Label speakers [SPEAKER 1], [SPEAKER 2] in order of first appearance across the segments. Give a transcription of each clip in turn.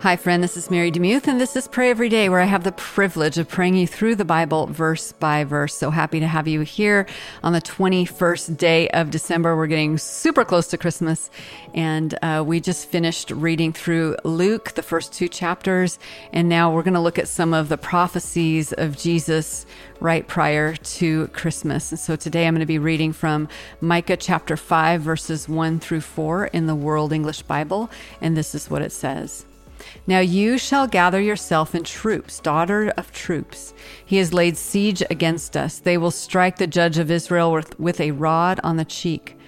[SPEAKER 1] Hi, friend. This is Mary Demuth, and this is Pray Every Day, where I have the privilege of praying you through the Bible verse by verse. So happy to have you here on the 21st day of December. We're getting super close to Christmas, and uh, we just finished reading through Luke, the first two chapters, and now we're going to look at some of the prophecies of Jesus right prior to Christmas. And so today I'm going to be reading from Micah chapter 5, verses 1 through 4 in the World English Bible, and this is what it says. Now you shall gather yourself in troops, daughter of troops. He has laid siege against us. They will strike the judge of Israel with, with a rod on the cheek.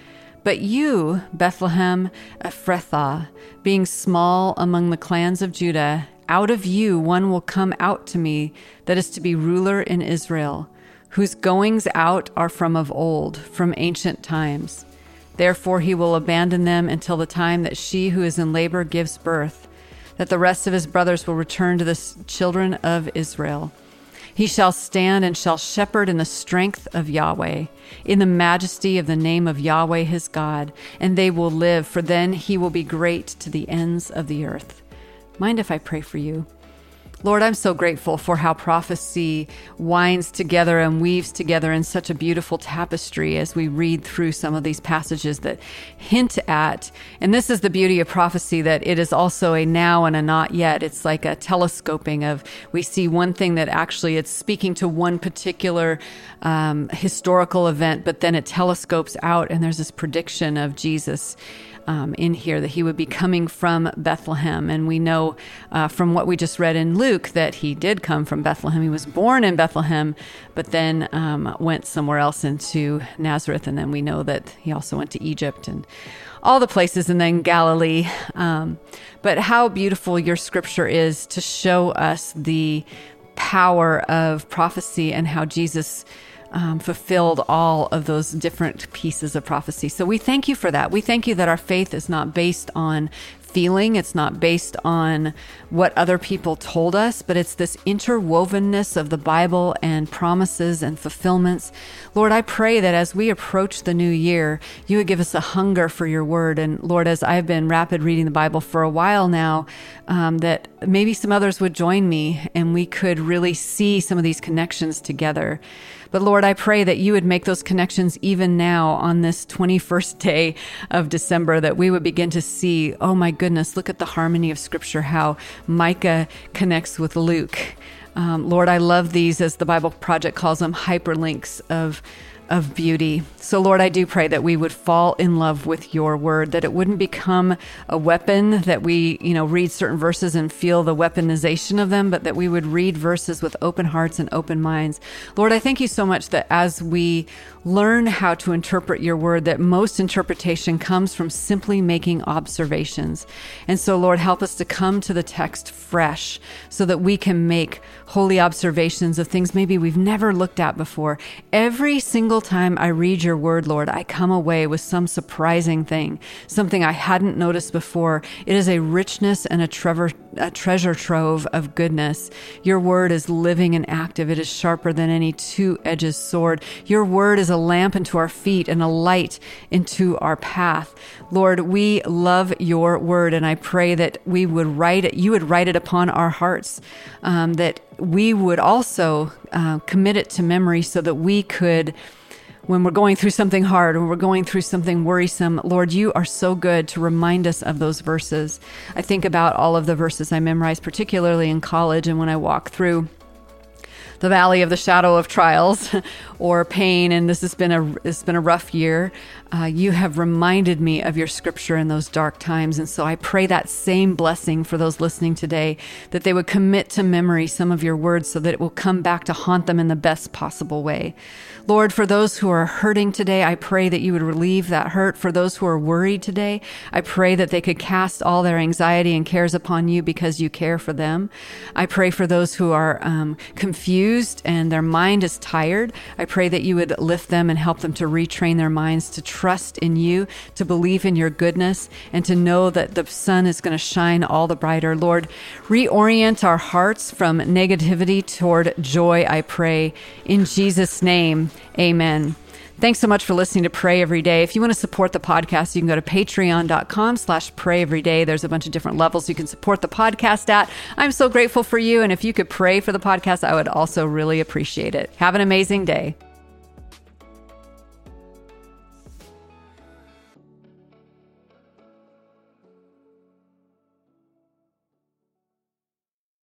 [SPEAKER 1] But you, Bethlehem Ephrathah, being small among the clans of Judah, out of you one will come out to me that is to be ruler in Israel, whose goings out are from of old, from ancient times. Therefore he will abandon them until the time that she who is in labor gives birth that the rest of his brothers will return to the children of Israel. He shall stand and shall shepherd in the strength of Yahweh, in the majesty of the name of Yahweh his God, and they will live, for then he will be great to the ends of the earth. Mind if I pray for you? Lord, I'm so grateful for how prophecy winds together and weaves together in such a beautiful tapestry as we read through some of these passages that hint at, and this is the beauty of prophecy, that it is also a now and a not yet. It's like a telescoping of we see one thing that actually it's speaking to one particular um, historical event, but then it telescopes out and there's this prediction of Jesus um, in here that he would be coming from Bethlehem. And we know uh, from what we just read in Luke that he did come from Bethlehem. He was born in Bethlehem, but then um, went somewhere else into Nazareth. And then we know that he also went to Egypt and all the places and then Galilee. Um, but how beautiful your scripture is to show us the power of prophecy and how Jesus um, fulfilled all of those different pieces of prophecy. So we thank you for that. We thank you that our faith is not based on feeling, it's not based on what other people told us, but it's this interwovenness of the Bible and promises and fulfillments. Lord, I pray that as we approach the new year, you would give us a hunger for your word. And Lord, as I've been rapid reading the Bible for a while now, um, that maybe some others would join me and we could really see some of these connections together. But Lord, I pray that you would make those connections even now on this 21st day of December, that we would begin to see, oh my goodness, look at the harmony of Scripture, how Micah connects with Luke. Um, Lord, I love these, as the Bible Project calls them, hyperlinks of of beauty. So, Lord, I do pray that we would fall in love with your word, that it wouldn't become a weapon, that we, you know, read certain verses and feel the weaponization of them, but that we would read verses with open hearts and open minds. Lord, I thank you so much that as we learn how to interpret your word, that most interpretation comes from simply making observations. And so, Lord, help us to come to the text fresh so that we can make holy observations of things maybe we've never looked at before. Every single time I read your word, Lord, I come away with some surprising thing, something I hadn't noticed before. It is a richness and a, treasure, a treasure trove of goodness. Your word is living and active. It is sharper than any two edged sword. Your word is a lamp into our feet and a light into our path. Lord, we love your word, and I pray that we would write it, you would write it upon our hearts, um, that we would also uh, commit it to memory so that we could when we're going through something hard, when we're going through something worrisome, Lord, you are so good to remind us of those verses. I think about all of the verses I memorized, particularly in college and when I walk through the valley of the shadow of trials or pain, and this has been a it's been a rough year. Uh, you have reminded me of your scripture in those dark times, and so I pray that same blessing for those listening today that they would commit to memory some of your words, so that it will come back to haunt them in the best possible way. Lord, for those who are hurting today, I pray that you would relieve that hurt. For those who are worried today, I pray that they could cast all their anxiety and cares upon you because you care for them. I pray for those who are um, confused and their mind is tired. I pray that you would lift them and help them to retrain their minds to trust in you, to believe in your goodness, and to know that the sun is going to shine all the brighter. Lord, reorient our hearts from negativity toward joy, I pray. In Jesus' name, Amen. Thanks so much for listening to Pray Every Day. If you want to support the podcast, you can go to patreon.com slash pray every day. There's a bunch of different levels you can support the podcast at. I'm so grateful for you. And if you could pray for the podcast, I would also really appreciate it. Have an amazing day.